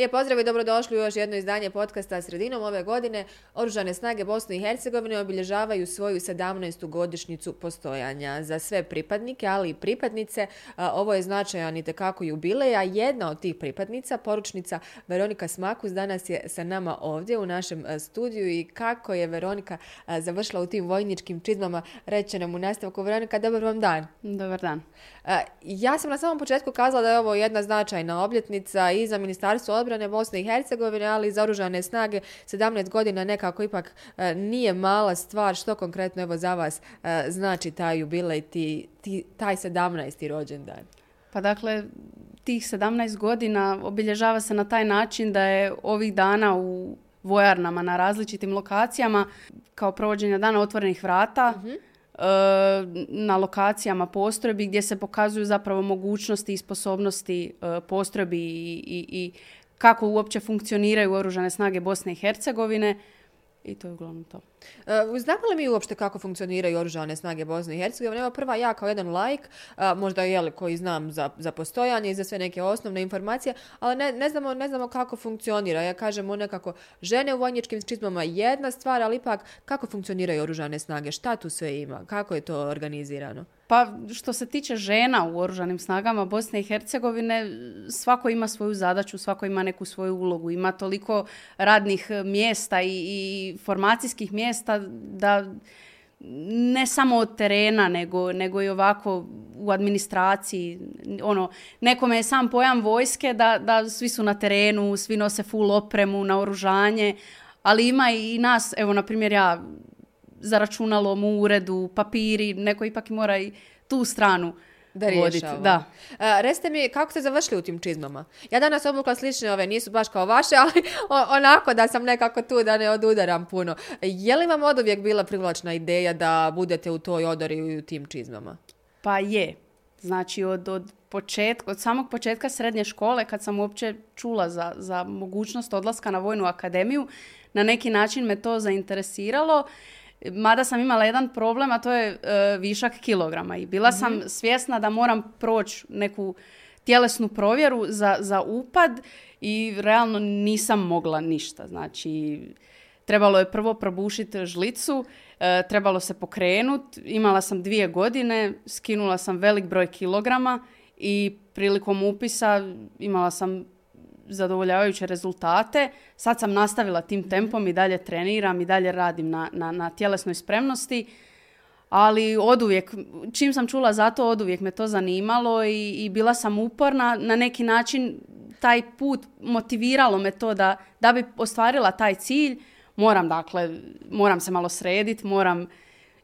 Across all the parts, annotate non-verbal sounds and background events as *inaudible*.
Lijep pozdrav i dobrodošli u još jedno izdanje podcasta sredinom ove godine. Oružane snage Bosne i Hercegovine obilježavaju svoju 17. godišnjicu postojanja. Za sve pripadnike, ali i pripadnice, ovo je značajan i tekako jubilej, a jedna od tih pripadnica, poručnica Veronika Smakus, danas je sa nama ovdje u našem studiju i kako je Veronika završila u tim vojničkim čizmama, reće nam u nastavku. Veronika, dobar vam dan. Dobar dan. Ja sam na samom početku kazala da je ovo jedna značajna obljetnica i za Ministarstvo odbrane Bosne i Hercegovine, ali za oružane snage 17 godina nekako ipak e, nije mala stvar. Što konkretno evo za vas e, znači taj jubilej, ti, ti, taj 17. rođendan? Pa dakle, tih 17 godina obilježava se na taj način da je ovih dana u vojarnama na različitim lokacijama kao provođenja dana otvorenih vrata uh na lokacijama postrojbi gdje se pokazuju zapravo mogućnosti i sposobnosti postrojbi i, i, i kako uopće funkcioniraju Oružane snage Bosne i Hercegovine i to je uglavnom to. E, znamo li mi uopšte kako funkcioniraju oružane snage Bosne i Hercegovine? Evo prva ja kao jedan lajk, možda je koji znam za, za postojanje i za sve neke osnovne informacije, ali ne, ne, znamo, ne znamo kako funkcionira. Ja kažem nekako žene u vojničkim čizmama jedna stvar, ali ipak kako funkcioniraju oružane snage? Šta tu sve ima? Kako je to organizirano? Pa što se tiče žena u oružanim snagama Bosne i Hercegovine, svako ima svoju zadaću, svako ima neku svoju ulogu. Ima toliko radnih mjesta i, i formacijskih mjesta da ne samo od terena, nego, nego i ovako u administraciji. Ono, nekome je sam pojam vojske da, da svi su na terenu, svi nose full opremu, na oružanje, ali ima i nas, evo na primjer ja za računalom u uredu, papiri, neko ipak mora i tu stranu da rješava. Da. Uh, mi, kako ste završili u tim čizmama? Ja danas obukla slične ove, nisu baš kao vaše, *laughs* ali onako da sam nekako tu da ne odudaram puno. Je li vam od uvijek bila privlačna ideja da budete u toj odori i u tim čizmama? Pa je. Znači od, od početka, od samog početka srednje škole kad sam uopće čula za, za mogućnost odlaska na vojnu akademiju, na neki način me to zainteresiralo. Mada sam imala jedan problem, a to je e, višak kilograma. I bila sam mhm. svjesna da moram proći neku tjelesnu provjeru za, za upad i realno nisam mogla ništa. Znači, trebalo je prvo probušiti žlicu, e, trebalo se pokrenuti. Imala sam dvije godine, skinula sam velik broj kilograma i prilikom upisa imala sam zadovoljavajuće rezultate. Sad sam nastavila tim tempom i dalje treniram i dalje radim na, na, na tjelesnoj spremnosti. Ali oduvijek, čim sam čula za to, oduvijek me to zanimalo i, i bila sam uporna. Na neki način taj put motiviralo me to da, da bi ostvarila taj cilj. Moram, dakle, moram se malo srediti, moram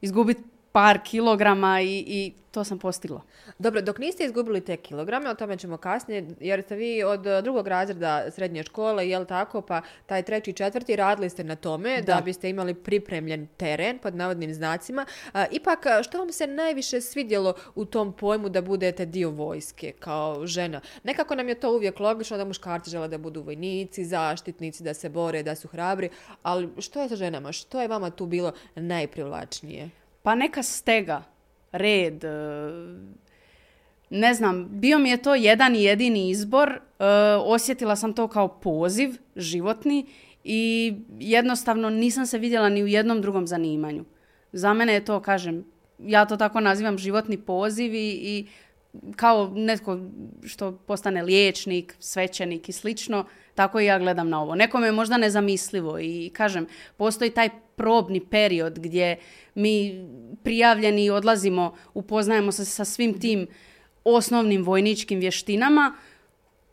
izgubiti par kilograma i, i to sam postigla. Dobro, dok niste izgubili te kilograme, o tome ćemo kasnije, jer ste vi od drugog razreda srednje škole, jel tako, pa taj treći i četvrti radili ste na tome da, biste imali pripremljen teren, pod navodnim znacima. ipak, što vam se najviše svidjelo u tom pojmu da budete dio vojske kao žena? Nekako nam je to uvijek logično da muškarci žele da budu vojnici, zaštitnici, da se bore, da su hrabri, ali što je sa ženama? Što je vama tu bilo najprivlačnije? Pa neka stega, red, e, ne znam, bio mi je to jedan i jedini izbor, e, osjetila sam to kao poziv životni i jednostavno nisam se vidjela ni u jednom drugom zanimanju. Za mene je to, kažem, ja to tako nazivam životni poziv i, kao netko što postane liječnik, svećenik i slično, tako i ja gledam na ovo. Nekome je možda nezamislivo i kažem, postoji taj probni period gdje mi prijavljeni odlazimo, upoznajemo se sa svim tim osnovnim vojničkim vještinama.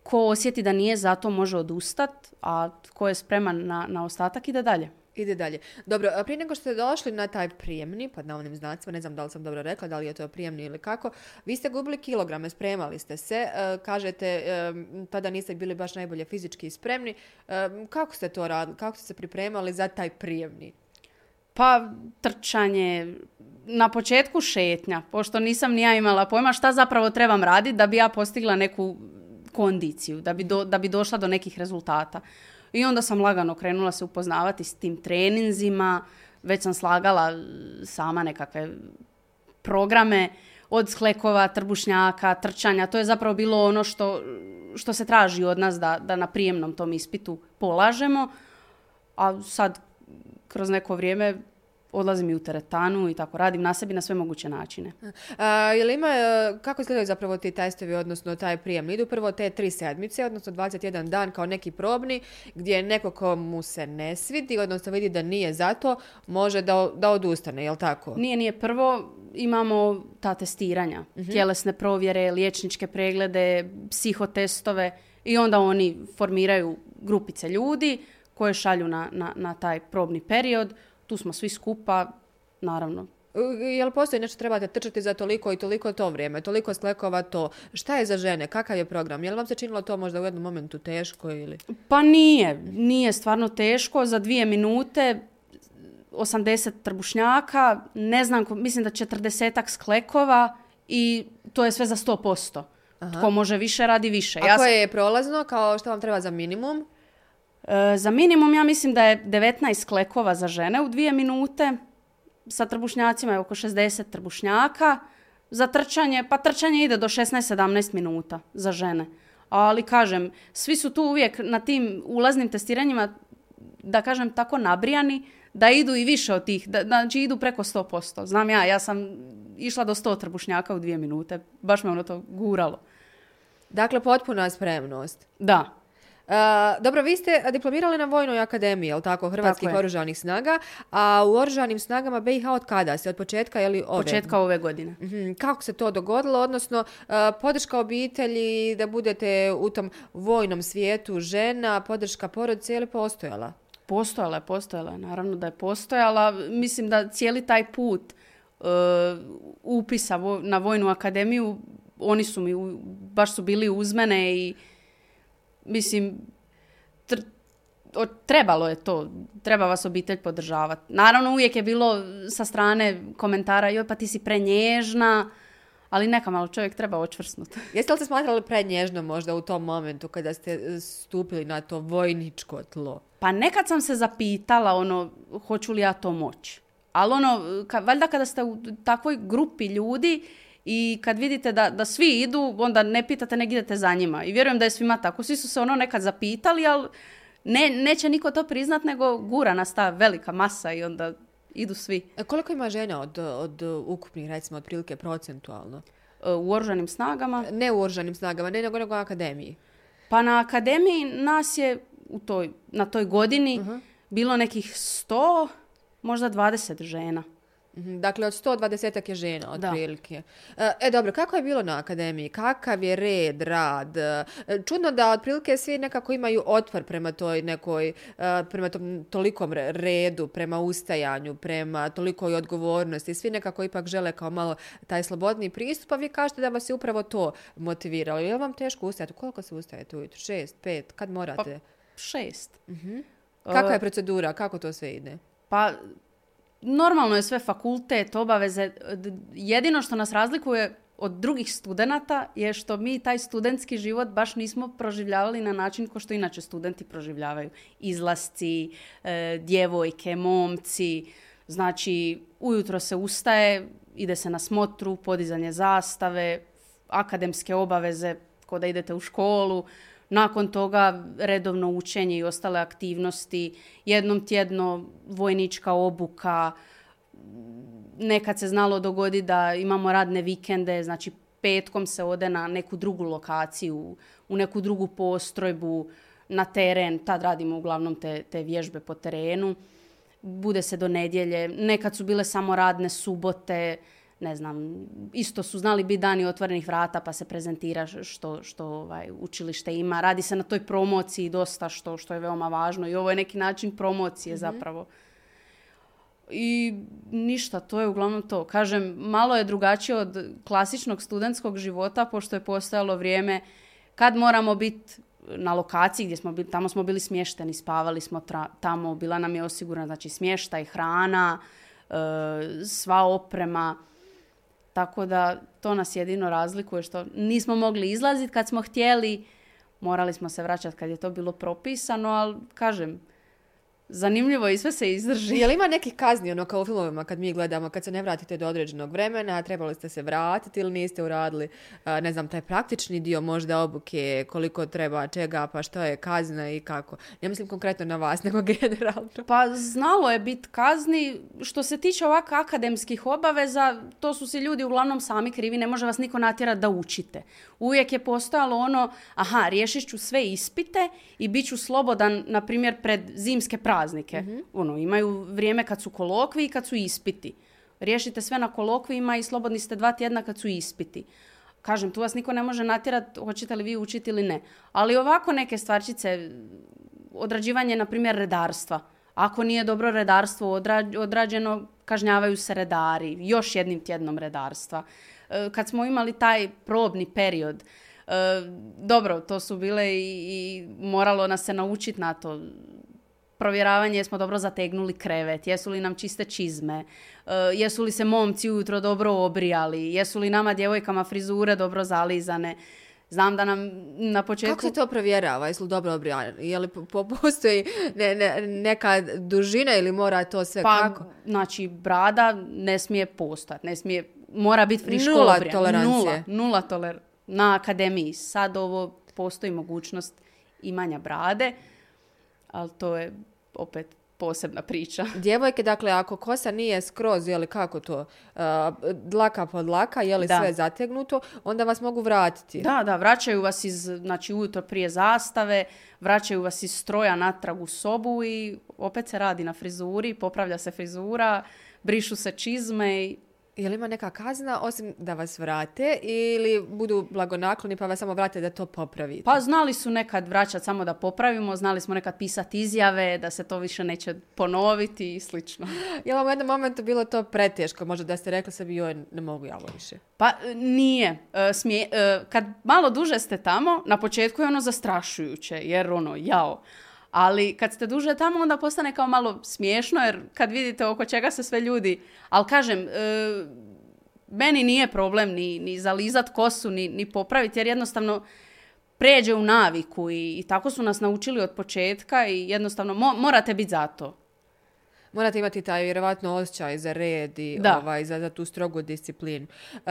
Ko osjeti da nije zato može odustati, a ko je spreman na, na ostatak ide dalje. Ide dalje. Dobro, prije nego što ste došli na taj prijemni, pod navodnim znacima, ne znam da li sam dobro rekla, da li je to prijemni ili kako, vi ste gubili kilograme, spremali ste se, e, kažete, e, tada niste bili baš najbolje fizički spremni. E, kako ste to radili, kako ste se pripremali za taj prijemni? Pa trčanje, na početku šetnja, pošto nisam ni ja imala pojma šta zapravo trebam raditi da bi ja postigla neku kondiciju, da bi, da bi došla do nekih rezultata. I onda sam lagano krenula se upoznavati s tim treninzima, već sam slagala sama nekakve programe, od sklekova, trbušnjaka, trčanja. To je zapravo bilo ono što, što se traži od nas da, da na prijemnom tom ispitu polažemo. A sad, kroz neko vrijeme, odlazim i u teretanu i tako radim na sebi na sve moguće načine. A, jel ima, e, kako izgledaju zapravo ti testovi, odnosno taj prijem? Idu prvo te tri sedmice, odnosno 21 dan kao neki probni, gdje neko ko mu se ne svidi, odnosno vidi da nije zato, može da, da odustane, jel tako? Nije, nije. Prvo imamo ta testiranja, tjelesne provjere, liječničke preglede, psihotestove i onda oni formiraju grupice ljudi koje šalju na, na, na taj probni period tu smo svi skupa, naravno. Jel postoji nešto trebate trčati za toliko i toliko to vrijeme, toliko sklekova to? Šta je za žene? Kakav je program? Jel vam se činilo to možda u jednom momentu teško ili? Pa nije. Nije stvarno teško. Za dvije minute 80 trbušnjaka, ne znam, mislim da 40 sklekova i to je sve za 100%. Aha. Tko može više, radi više. A ja koje je prolazno, kao što vam treba za minimum? E, za minimum ja mislim da je 19 klekova za žene u dvije minute. Sa trbušnjacima je oko 60 trbušnjaka. Za trčanje, pa trčanje ide do 16-17 minuta za žene. Ali kažem, svi su tu uvijek na tim ulaznim testiranjima, da kažem tako nabrijani, da idu i više od tih, da, znači idu preko 100%. Znam ja, ja sam išla do 100 trbušnjaka u dvije minute. Baš me ono to guralo. Dakle, potpuna spremnost. Da, dobro, vi ste diplomirali na Vojnoj akademiji, jel tako, Hrvatskih tako oružanih snaga, a u oružanim snagama BiH od kada se? Od početka ili ove? Početka ove godine. Mhm, kako se to dogodilo, odnosno podrška obitelji da budete u tom vojnom svijetu žena, podrška porodice, je li postojala? Postojala je, postojala je, naravno da je postojala. Mislim da cijeli taj put uh, upisa na Vojnu akademiju, oni su mi, baš su bili uz mene i mislim, trebalo je to, treba vas obitelj podržavati. Naravno, uvijek je bilo sa strane komentara, joj pa ti si prenježna, ali neka malo čovjek treba očvrsnuti. *laughs* Jeste li se smatrali prenježno možda u tom momentu kada ste stupili na to vojničko tlo? Pa nekad sam se zapitala, ono, hoću li ja to moći. Ali ono, valjda kada ste u takvoj grupi ljudi, i kad vidite da, da svi idu, onda ne pitate, ne idete za njima. I vjerujem da je svima tako. Svi su se ono nekad zapitali, ali ne, neće niko to priznat, nego gura nas ta velika masa i onda idu svi. A koliko ima žena od, od ukupnih, recimo, otprilike procentualno? E, u oružanim snagama? Ne u oružanim snagama, ne nego, nego u akademiji. Pa na akademiji nas je u toj, na toj godini uh bilo nekih sto, možda 20 žena. Mhm, dakle, od 120 je žena, otprilike. E, e, dobro, kako je bilo na akademiji? Kakav je red, rad? E, čudno da otprilike svi nekako imaju otpor prema toj nekoj, e, prema tom tolikom redu, prema ustajanju, prema tolikoj odgovornosti. Svi nekako ipak žele kao malo taj slobodni pristup, a vi kažete da vas je upravo to motiviralo. Je li vam teško ustajati? Koliko se ustajete ujutro? Šest, pet? Kad morate? Pa, šest. uh Kakva je procedura? Kako to sve ide? Pa normalno je sve fakultet, obaveze. Jedino što nas razlikuje od drugih studenata je što mi taj studentski život baš nismo proživljavali na način ko što inače studenti proživljavaju. Izlasci, e, djevojke, momci. Znači, ujutro se ustaje, ide se na smotru, podizanje zastave, akademske obaveze, ko da idete u školu. Nakon toga redovno učenje i ostale aktivnosti, jednom tjedno vojnička obuka, nekad se znalo dogoditi da imamo radne vikende, znači petkom se ode na neku drugu lokaciju, u neku drugu postrojbu, na teren, tad radimo uglavnom te, te vježbe po terenu. Bude se do nedjelje, nekad su bile samo radne subote, ne znam, isto su znali biti dani otvorenih vrata pa se prezentira što, što ovaj, učilište ima. Radi se na toj promociji dosta što, što je veoma važno i ovo je neki način promocije mm zapravo. I ništa, to je uglavnom to. Kažem, malo je drugačije od klasičnog studentskog života pošto je postojalo vrijeme kad moramo biti na lokaciji gdje smo bili, tamo smo bili smješteni, spavali smo tamo, bila nam je osigurana znači smještaj, hrana, e, sva oprema tako da to nas jedino razlikuje što nismo mogli izlaziti kad smo htjeli, morali smo se vraćati kad je to bilo propisano, ali kažem, zanimljivo i sve se izdrži. Jel ima nekih kazni, ono kao u filmovima kad mi gledamo, kad se ne vratite do određenog vremena, trebali ste se vratiti ili niste uradili, ne znam, taj praktični dio možda obuke, koliko treba čega, pa što je kazna i kako. Ne mislim konkretno na vas, *laughs* nego generalno. Pa znalo je biti kazni. Što se tiče ovako akademskih obaveza, to su si ljudi uglavnom sami krivi, ne može vas niko natjerati da učite. Uvijek je postojalo ono, aha, riješit ću sve ispite i bit ću slobodan, na primjer, pred zimske praznike. Mm Ono, imaju vrijeme kad su kolokvi i kad su ispiti. Riješite sve na kolokvijima i slobodni ste dva tjedna kad su ispiti. Kažem, tu vas niko ne može natjerati hoćete li vi učiti ili ne. Ali ovako neke stvarčice, odrađivanje, na primjer, redarstva. Ako nije dobro redarstvo odrađeno, kažnjavaju se redari. Još jednim tjednom redarstva. E, kad smo imali taj probni period, e, dobro, to su bile i moralo nas se naučiti na to provjeravanje jesmo dobro zategnuli krevet, jesu li nam čiste čizme, uh, jesu li se momci ujutro dobro obrijali, jesu li nama djevojkama frizure dobro zalizane. Znam da nam na početku... Kako se to provjerava? Jesu li dobro obrijali? Je li postoji ne, ne, neka dužina ili mora to sve pa, kako? Znači, brada ne smije postati, ne smije, mora biti friško Nula tolerancije. Nula, nula toler... Na akademiji sad ovo postoji mogućnost imanja brade, ali to je opet posebna priča. *laughs* Djevojke, dakle, ako kosa nije skroz, je li kako to, uh, dlaka pod dlaka, je li sve zategnuto, onda vas mogu vratiti. Da, da, vraćaju vas iz, znači ujutro prije zastave, vraćaju vas iz stroja natrag u sobu i opet se radi na frizuri, popravlja se frizura, brišu se čizme i je li ima neka kazna osim da vas vrate ili budu blagonakloni pa vas samo vrate da to popravite? Pa znali su nekad vraćati samo da popravimo, znali smo nekad pisati izjave da se to više neće ponoviti i slično. *laughs* Je li u jednom momentu bilo to preteško? Možda da ste rekli sebi joj ne mogu ja više? Pa e, nije. E, smije, e, kad malo duže ste tamo, na početku je ono zastrašujuće jer ono jao. Ali kad ste duže tamo onda postane kao malo smiješno jer kad vidite oko čega se sve ljudi... Ali kažem, e, meni nije problem ni, ni zalizat kosu, ni, ni popraviti jer jednostavno pređe u naviku i, i tako su nas naučili od početka i jednostavno morate biti za to morate imati taj vjerovatno osjećaj za red i ovaj, za, za, tu strogu disciplinu. Uh,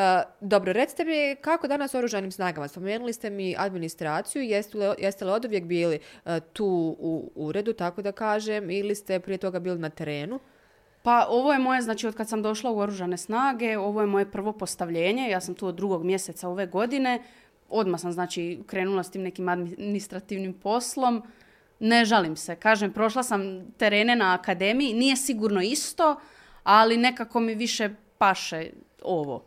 dobro, recite mi kako danas u Oružanim snagama? Spomenuli ste mi administraciju, jeste li, jeste li od uvijek bili uh, tu u uredu, tako da kažem, ili ste prije toga bili na terenu? Pa ovo je moje, znači od kad sam došla u Oružane snage, ovo je moje prvo postavljenje, ja sam tu od drugog mjeseca ove godine, odmah sam znači krenula s tim nekim administrativnim poslom, ne žalim se. Kažem, prošla sam terene na akademiji, nije sigurno isto, ali nekako mi više paše ovo.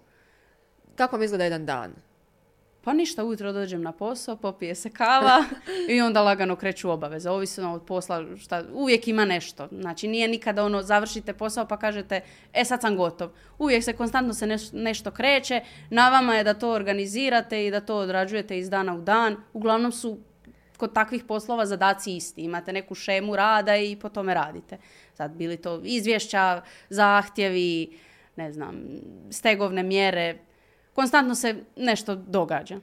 Kako mi izgleda jedan dan? Pa ništa, ujutro dođem na posao, popije se kava *laughs* i onda lagano kreću obaveze. Ovisno od posla, šta, uvijek ima nešto. Znači nije nikada ono, završite posao pa kažete, e sad sam gotov. Uvijek se konstantno se nešto kreće, na vama je da to organizirate i da to odrađujete iz dana u dan. Uglavnom su kod takvih poslova zadaci isti. Imate neku šemu rada i po tome radite. Sad bili to izvješća, zahtjevi, ne znam, stegovne mjere. Konstantno se nešto događa.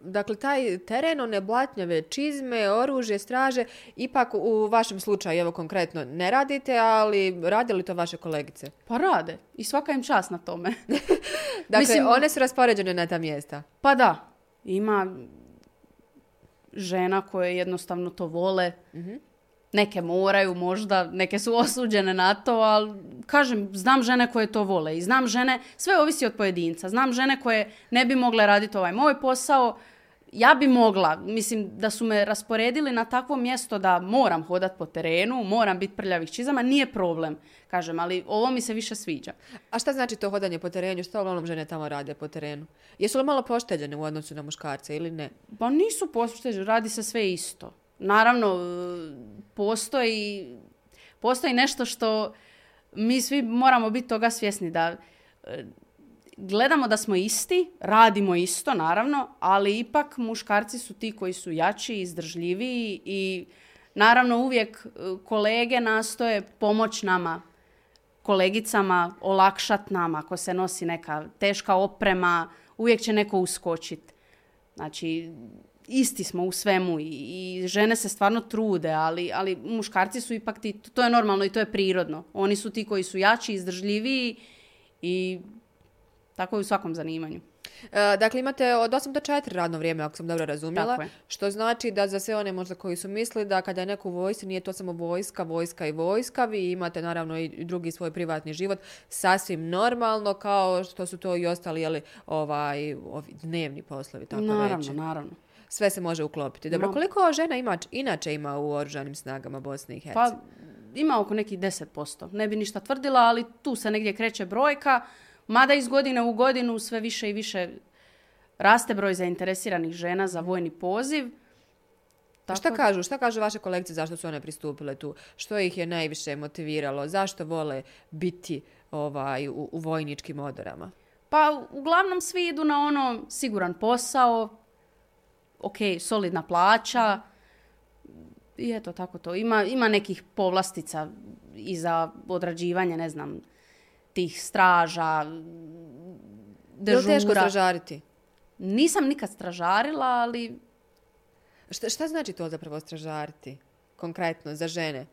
dakle, taj teren, one blatnjave čizme, oružje, straže, ipak u vašem slučaju, evo konkretno, ne radite, ali rade li to vaše kolegice? Pa rade. I svaka im čast na tome. *laughs* dakle, Mislim, one su raspoređene na ta mjesta? Pa da. Ima žena koje jednostavno to vole. Mhm. Neke moraju možda, neke su osuđene na to, ali kažem, znam žene koje to vole i znam žene, sve ovisi od pojedinca. Znam žene koje ne bi mogle raditi ovaj moj posao, ja bi mogla, mislim da su me rasporedili na takvo mjesto da moram hodat po terenu, moram biti prljavih čizama, nije problem, kažem, ali ovo mi se više sviđa. A šta znači to hodanje po terenu? Što uglavnom žene tamo rade po terenu? Jesu li malo pošteđene u odnosu na muškarce ili ne? Pa nisu pošteđene, radi se sve isto. Naravno, postoji, postoji nešto što mi svi moramo biti toga svjesni da gledamo da smo isti, radimo isto naravno, ali ipak muškarci su ti koji su jači, izdržljiviji i naravno uvijek e, kolege nastoje pomoć nama, kolegicama, olakšat nama ako se nosi neka teška oprema, uvijek će neko uskočiti. Znači, isti smo u svemu i, i žene se stvarno trude, ali, ali muškarci su ipak ti, to je normalno i to je prirodno. Oni su ti koji su jači, izdržljiviji i tako je u svakom zanimanju. E, dakle, imate od 8 do 4 radno vrijeme, ako sam dobro razumjela. Što znači da za sve one možda koji su mislili da kada je neko u vojsci, nije to samo vojska, vojska i vojska. Vi imate naravno i drugi svoj privatni život sasvim normalno, kao što su to i ostali jeli, ovaj, ovi dnevni poslovi, tako naravno, reći. Naravno, Sve se može uklopiti. Dobro, koliko žena ima, inače ima u oružanim snagama Bosne i Hercegovine? Pa ima oko nekih 10%. Ne bi ništa tvrdila, ali tu se negdje kreće brojka. Mada iz godine u godinu sve više i više raste broj zainteresiranih žena za vojni poziv. Tako... Šta kažu? Šta kažu vaše kolekcije zašto su one pristupile tu? Što ih je najviše motiviralo? Zašto vole biti ovaj, u, u vojničkim odorama? Pa uglavnom svi idu na ono siguran posao, ok, solidna plaća i eto tako to. Ima, ima nekih povlastica i za odrađivanje, ne znam, tih straža, dežura. Je teško stražariti? Nisam nikad stražarila, ali... Šta, šta znači to zapravo stražariti? Konkretno, za žene?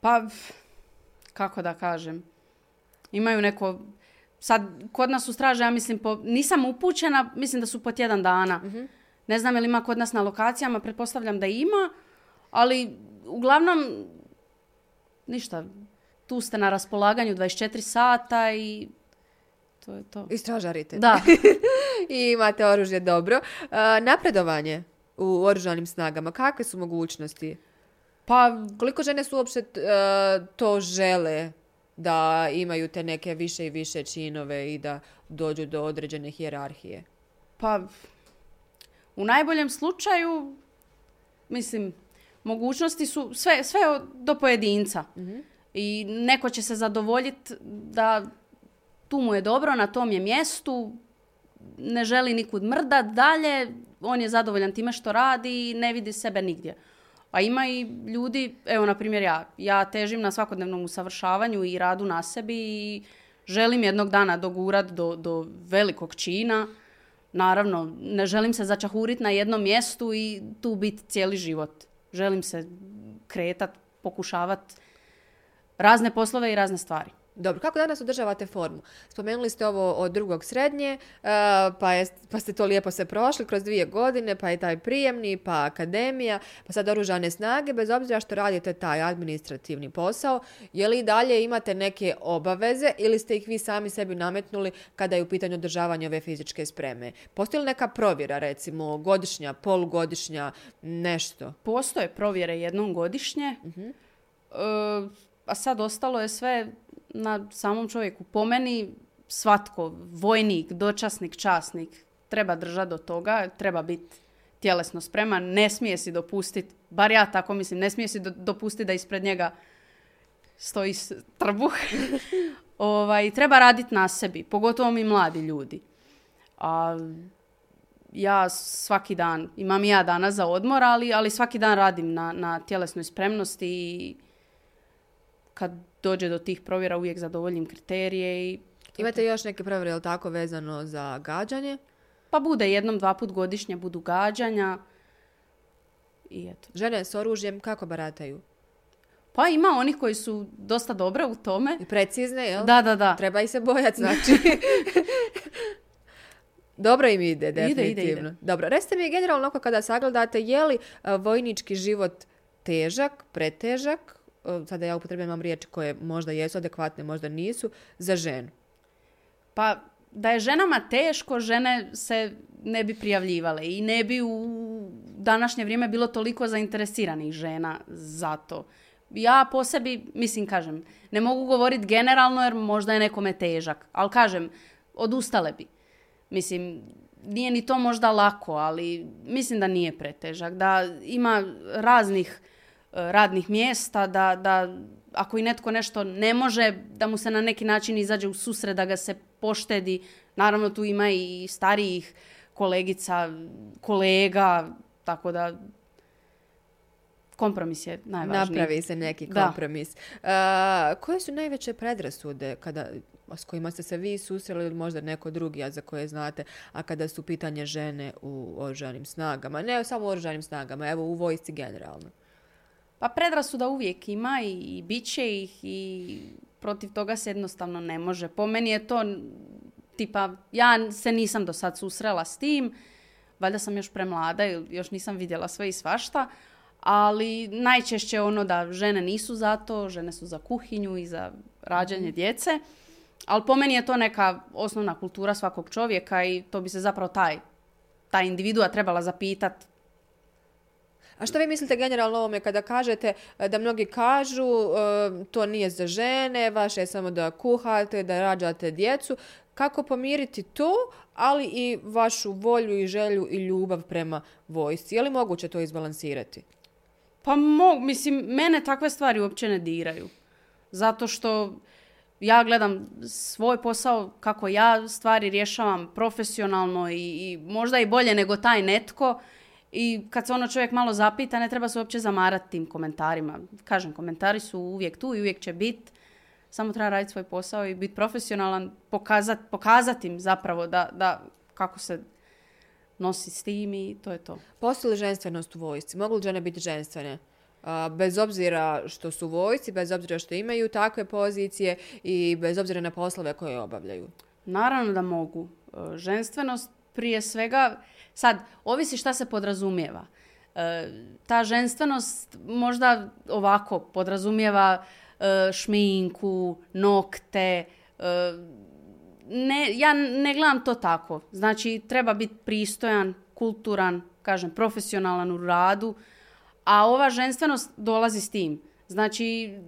Pa, kako da kažem, imaju neko... Sad, kod nas u straže, ja mislim, po, nisam upućena, mislim da su po tjedan dana. Mhm. Ne znam je li ima kod nas na lokacijama, pretpostavljam da ima, ali uglavnom, ništa, tu ste na raspolaganju 24 sata i to je to. I stražarite. Da. *laughs* I imate oružje dobro. Uh, napredovanje u oružanim snagama, kakve su mogućnosti? Pa, koliko žene su uopće uh, to žele da imaju te neke više i više činove i da dođu do određene hijerarhije? Pa, u najboljem slučaju, mislim, mogućnosti su sve, sve do pojedinca. Mhm. I neko će se zadovoljiti da tu mu je dobro, na tom je mjestu, ne želi nikud mrdat dalje, on je zadovoljan time što radi i ne vidi sebe nigdje. A ima i ljudi, evo na primjer ja, ja težim na svakodnevnom usavršavanju i radu na sebi i želim jednog dana dogurat do, do velikog čina. Naravno, ne želim se začahuriti na jednom mjestu i tu biti cijeli život. Želim se kretat, pokušavat razne poslove i razne stvari. Dobro, kako danas održavate formu? Spomenuli ste ovo od drugog srednje, e, pa, je, pa ste to lijepo se prošli kroz dvije godine, pa je taj prijemni, pa akademija, pa sad oružane snage, bez obzira što radite taj administrativni posao, je li i dalje imate neke obaveze ili ste ih vi sami sebi nametnuli kada je u pitanju održavanja ove fizičke spreme? Postoji li neka provjera, recimo, godišnja, polugodišnja, nešto? Postoje provjere jednom godišnje, uh a sad ostalo je sve na samom čovjeku. Po meni svatko, vojnik, dočasnik, časnik, treba držati do toga, treba biti tjelesno spreman, ne smije si dopustiti, bar ja tako mislim, ne smije si dopustiti da ispred njega stoji trbuh. *laughs* ovaj, treba raditi na sebi, pogotovo mi mladi ljudi. A ja svaki dan, imam i ja dana za odmor, ali, ali svaki dan radim na, na tjelesnoj spremnosti i kad dođe do tih provjera uvijek zadovoljim kriterije i... Imate još neke provjere, je tako, vezano za gađanje? Pa bude jednom, dva put godišnje budu gađanja. I eto. Žene s oružjem kako barataju? Pa ima onih koji su dosta dobre u tome. I precizne, jel? Da, da, da. Treba ih se bojati, znači. *laughs* Dobro im ide, definitivno. Ide, ide, ide. Dobro, recite mi generalno kada sagledate, je li vojnički život težak, pretežak, sada ja upotrebljavam riječi koje možda jesu adekvatne, možda nisu, za ženu? Pa da je ženama teško, žene se ne bi prijavljivale i ne bi u današnje vrijeme bilo toliko zainteresiranih žena za to. Ja po sebi, mislim, kažem, ne mogu govoriti generalno jer možda je nekome težak, ali kažem, odustale bi. Mislim, nije ni to možda lako, ali mislim da nije pretežak, da ima raznih radnih mjesta, da, da ako i netko nešto ne može, da mu se na neki način izađe u susret, da ga se poštedi. Naravno tu ima i starijih kolegica, kolega, tako da kompromis je najvažniji. Napravi se neki kompromis. koje su najveće predrasude kada s kojima ste se vi susreli ili možda neko drugi, a za koje znate, a kada su pitanje žene u oružanim snagama, ne samo u oružanim snagama, evo u vojsci generalno. Pa predrasuda uvijek ima i, i bit će ih i protiv toga se jednostavno ne može. Po meni je to tipa, ja se nisam do sad susrela s tim, valjda sam još premlada i još nisam vidjela sve i svašta, ali najčešće ono da žene nisu za to, žene su za kuhinju i za rađanje mhm. djece, ali po meni je to neka osnovna kultura svakog čovjeka i to bi se zapravo taj, ta individua trebala zapitati a što vi mislite generalno o ovome kada kažete e, da mnogi kažu e, to nije za žene, vaše je samo da kuhate, da rađate djecu. Kako pomiriti to, ali i vašu volju i želju i ljubav prema vojsci? Je li moguće to izbalansirati? Pa mo, mislim, mene takve stvari uopće ne diraju. Zato što ja gledam svoj posao kako ja stvari rješavam profesionalno i, i možda i bolje nego taj netko i kad se ono čovjek malo zapita, ne treba se uopće zamarati tim komentarima. Kažem, komentari su uvijek tu i uvijek će biti. Samo treba raditi svoj posao i biti profesionalan, pokazat, pokazati im zapravo da, da kako se nosi s tim i to je to. Postoji li ženstvenost u vojsci? Mogu li žene biti ženstvene? bez obzira što su vojci, bez obzira što imaju takve pozicije i bez obzira na poslove koje obavljaju? Naravno da mogu. E, ženstvenost prije svega Sad, ovisi šta se podrazumijeva. E, ta ženstvenost možda ovako podrazumijeva e, šminku, nokte. E, ne, ja ne gledam to tako. Znači, treba biti pristojan, kulturan, kažem, profesionalan u radu, a ova ženstvenost dolazi s tim. Znači,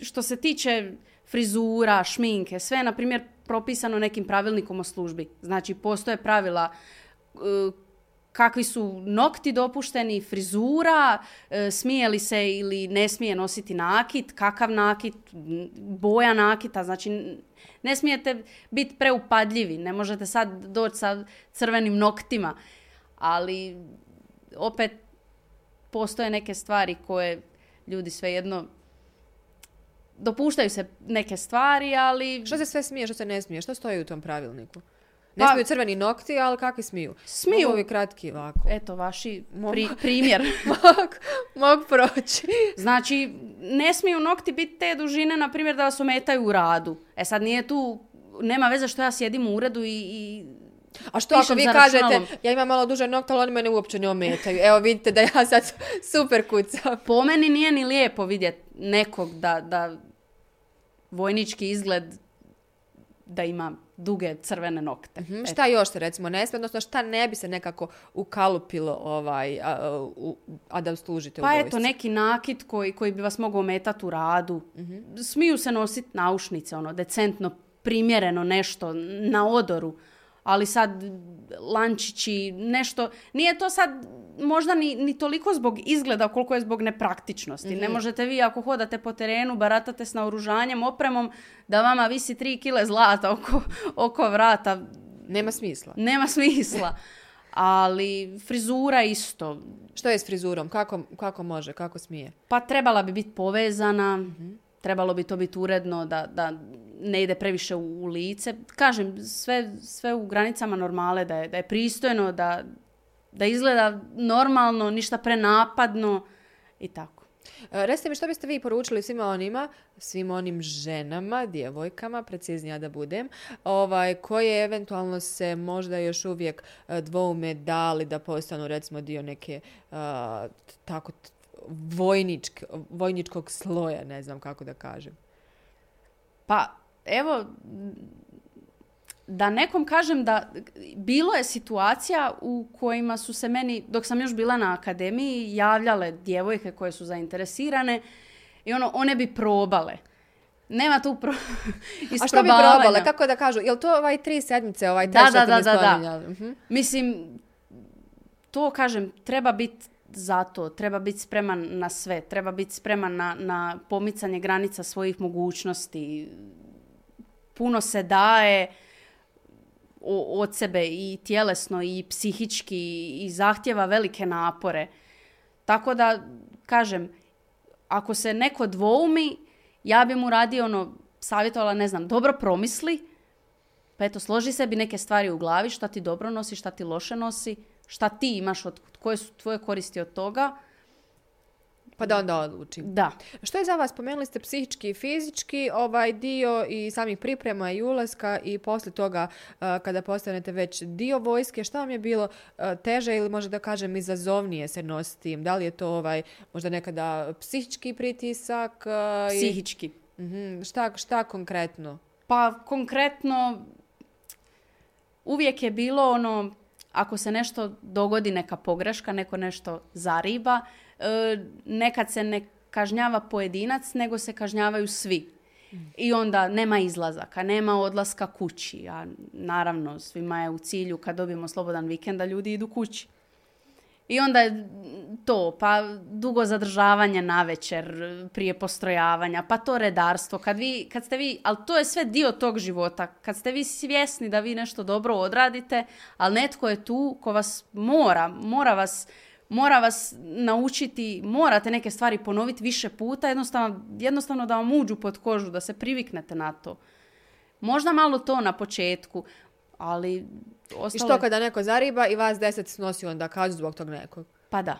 što se tiče frizura, šminke, sve je, na primjer, propisano nekim pravilnikom o službi. Znači, postoje pravila kakvi su nokti dopušteni, frizura, e, smije li se ili ne smije nositi nakit, kakav nakit, boja nakita, znači ne smijete biti preupadljivi, ne možete sad doći sa crvenim noktima, ali opet postoje neke stvari koje ljudi svejedno dopuštaju se neke stvari, ali... Što se sve smije, što se ne smije? Što stoji u tom pravilniku? Ne pa, smiju crveni nokti, ali kakvi smiju? Smiju. Mogu kratki ovako. Eto, vaši primjer. *laughs* Mogu proći. Znači, ne smiju nokti biti te dužine, na primjer, da vas ometaju u radu. E sad nije tu, nema veze što ja sjedim u uredu i, i a što ako vi kažete, ja imam malo duže nokte, ali oni mene uopće ne ometaju. Evo vidite da ja sad *laughs* super kucam. Po meni nije ni lijepo vidjeti nekog da, da vojnički izgled da ima duge crvene nokte. mm Šta još se recimo ne smije, odnosno šta ne bi se nekako ukalupilo ovaj, a, a da služite pa u? Pa eto, neki nakit koji, koji bi vas mogao ometati u radu. mm Smiju se nositi naušnice, ono, decentno, primjereno nešto, na odoru. Ali sad lančići, nešto, nije to sad možda ni, ni toliko zbog izgleda koliko je zbog nepraktičnosti. Ne mhm. možete vi ako hodate po terenu, baratate s naoružanjem, opremom, da vama visi tri kile zlata oko, oko vrata. Nema smisla. Nema smisla. *laughs* Ali frizura isto. Što je s frizurom? Kako, kako može? Kako smije? Pa trebala bi biti povezana. Mhm. Trebalo bi to biti uredno da, da ne ide previše u, lice. Kažem, sve, sve u granicama normale, da je, da je pristojno, da, da izgleda normalno, ništa prenapadno i tako. E, recite mi što biste vi poručili svima onima, svim onim ženama, djevojkama, preciznija da budem, ovaj, koje eventualno se možda još uvijek e, dvoume dali da postanu recimo dio neke uh, tako vojničk, vojničkog sloja, ne znam kako da kažem. Pa evo, da nekom kažem da bilo je situacija u kojima su se meni, dok sam još bila na akademiji, javljale djevojke koje su zainteresirane i ono, one bi probale. Nema tu pro... *laughs* A što bi probale? Kako da kažu? Jel to ovaj tri sedmice, ovaj da, da, da, da, da. uh Mislim, to kažem, treba biti za to, treba biti spreman na sve, treba biti spreman na, na pomicanje granica svojih mogućnosti. Puno se daje, od sebe i tjelesno i psihički i zahtjeva velike napore. Tako da, kažem, ako se neko dvoumi, ja bi mu radio ono savjetovala, ne znam, dobro promisli, pa eto, složi sebi neke stvari u glavi, šta ti dobro nosi, šta ti loše nosi, šta ti imaš, od, koje su tvoje koristi od toga. Pa da onda odluči. Da. Što je za vas, spomenuli ste psihički i fizički ovaj dio i samih priprema i ulaska i poslije toga kada postanete već dio vojske, šta vam je bilo teže ili možda da kažem izazovnije se nositi? Da li je to ovaj možda nekada psihički pritisak? Psihički. Mhm, šta, šta konkretno? Pa konkretno uvijek je bilo ono, ako se nešto dogodi, neka pogreška, neko nešto zariba, nekad se ne kažnjava pojedinac, nego se kažnjavaju svi. I onda nema izlazaka, nema odlaska kući. A naravno, svima je u cilju kad dobijemo slobodan vikend da ljudi idu kući. I onda je to, pa dugo zadržavanje na večer prije postrojavanja, pa to redarstvo. Kad, vi, kad ste vi, ali to je sve dio tog života. Kad ste vi svjesni da vi nešto dobro odradite, ali netko je tu ko vas mora, mora vas, mora vas naučiti, morate neke stvari ponoviti više puta, jednostavno, jednostavno da vam uđu pod kožu, da se priviknete na to. Možda malo to na početku, ali ostalo... I što kada neko zariba i vas deset snosi onda kaznu zbog tog nekog? Pa da.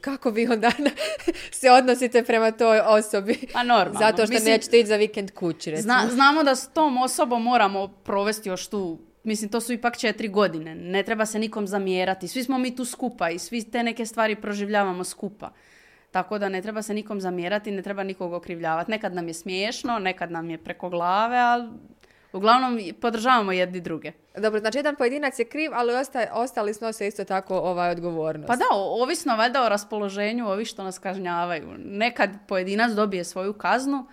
Kako vi onda *laughs* se odnosite prema toj osobi? Pa normalno. Zato što Mislim, nećete ići za vikend kući, Zna, znamo da s tom osobom moramo provesti još tu Mislim, to su ipak četiri godine. Ne treba se nikom zamjerati. Svi smo mi tu skupa i svi te neke stvari proživljavamo skupa. Tako da ne treba se nikom zamjerati, ne treba nikog okrivljavati. Nekad nam je smiješno, nekad nam je preko glave, ali Uglavnom, podržavamo jedni druge. Dobro, znači jedan pojedinac je kriv, ali osta, ostali snose isto tako ovaj odgovornost. Pa da, ovisno valjda o raspoloženju ovih što nas kažnjavaju. Nekad pojedinac dobije svoju kaznu,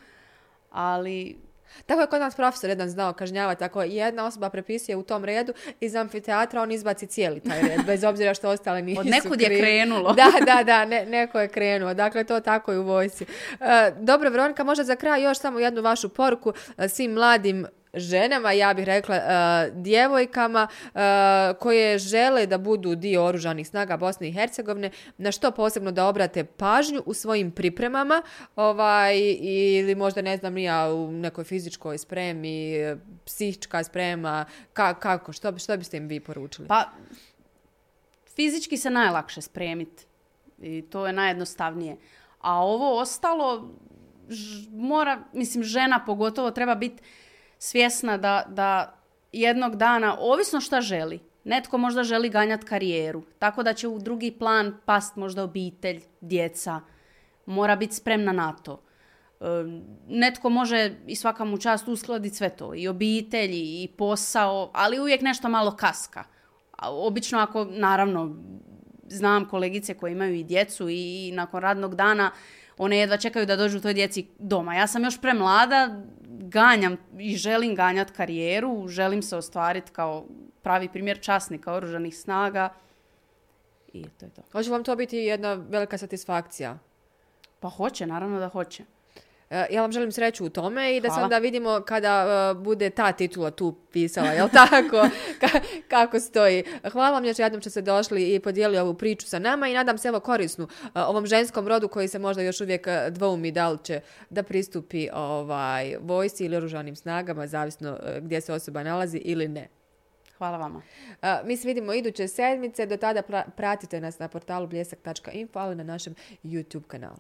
ali tako je kod nas profesor jedan znao kažnjavati. Ako jedna osoba prepisuje u tom redu iz amfiteatra, on izbaci cijeli taj red, bez obzira što ostale nisu Od nekud je krenulo. Da, da, da, ne, neko je krenuo. Dakle, to tako i u vojsi. E, dobro, Veronika, možda za kraj još samo jednu vašu poruku e, svim mladim ženama, ja bih rekla uh, djevojkama uh, koje žele da budu dio oružanih snaga Bosne i Hercegovine, na što posebno da obrate pažnju u svojim pripremama ovaj, ili možda ne znam ja u nekoj fizičkoj spremi, psihička sprema, ka, kako, što, što biste im vi poručili? Pa, fizički se najlakše spremiti i to je najjednostavnije. A ovo ostalo, mora, mislim, žena pogotovo treba biti svjesna da, da jednog dana, ovisno šta želi, netko možda želi ganjati karijeru, tako da će u drugi plan past možda obitelj, djeca, mora biti spremna na to. Netko može i svaka mu čast uskladiti sve to, i obitelj, i posao, ali uvijek nešto malo kaska. Obično ako, naravno, znam kolegice koje imaju i djecu i nakon radnog dana, one jedva čekaju da dođu toj djeci doma. Ja sam još premlada ganjam i želim ganjati karijeru, želim se ostvariti kao pravi primjer časnika oružanih snaga i to je to. Hoće vam to biti jedna velika satisfakcija? Pa hoće, naravno da hoće. E, ja vam želim sreću u tome i da se onda vidimo kada e, bude ta titula tu pisala, jel tako? *laughs* kako stoji. Hvala vam još jednom što ste došli i podijelili ovu priču sa nama i nadam se evo korisnu e, ovom ženskom rodu koji se možda još uvijek dvoumi da li će da pristupi ovaj, vojsi ili oružanim snagama, zavisno gdje se osoba nalazi ili ne. Hvala vama. mi se vidimo iduće sedmice. Do tada pratite nas na portalu bljesak.info ali na našem YouTube kanalu.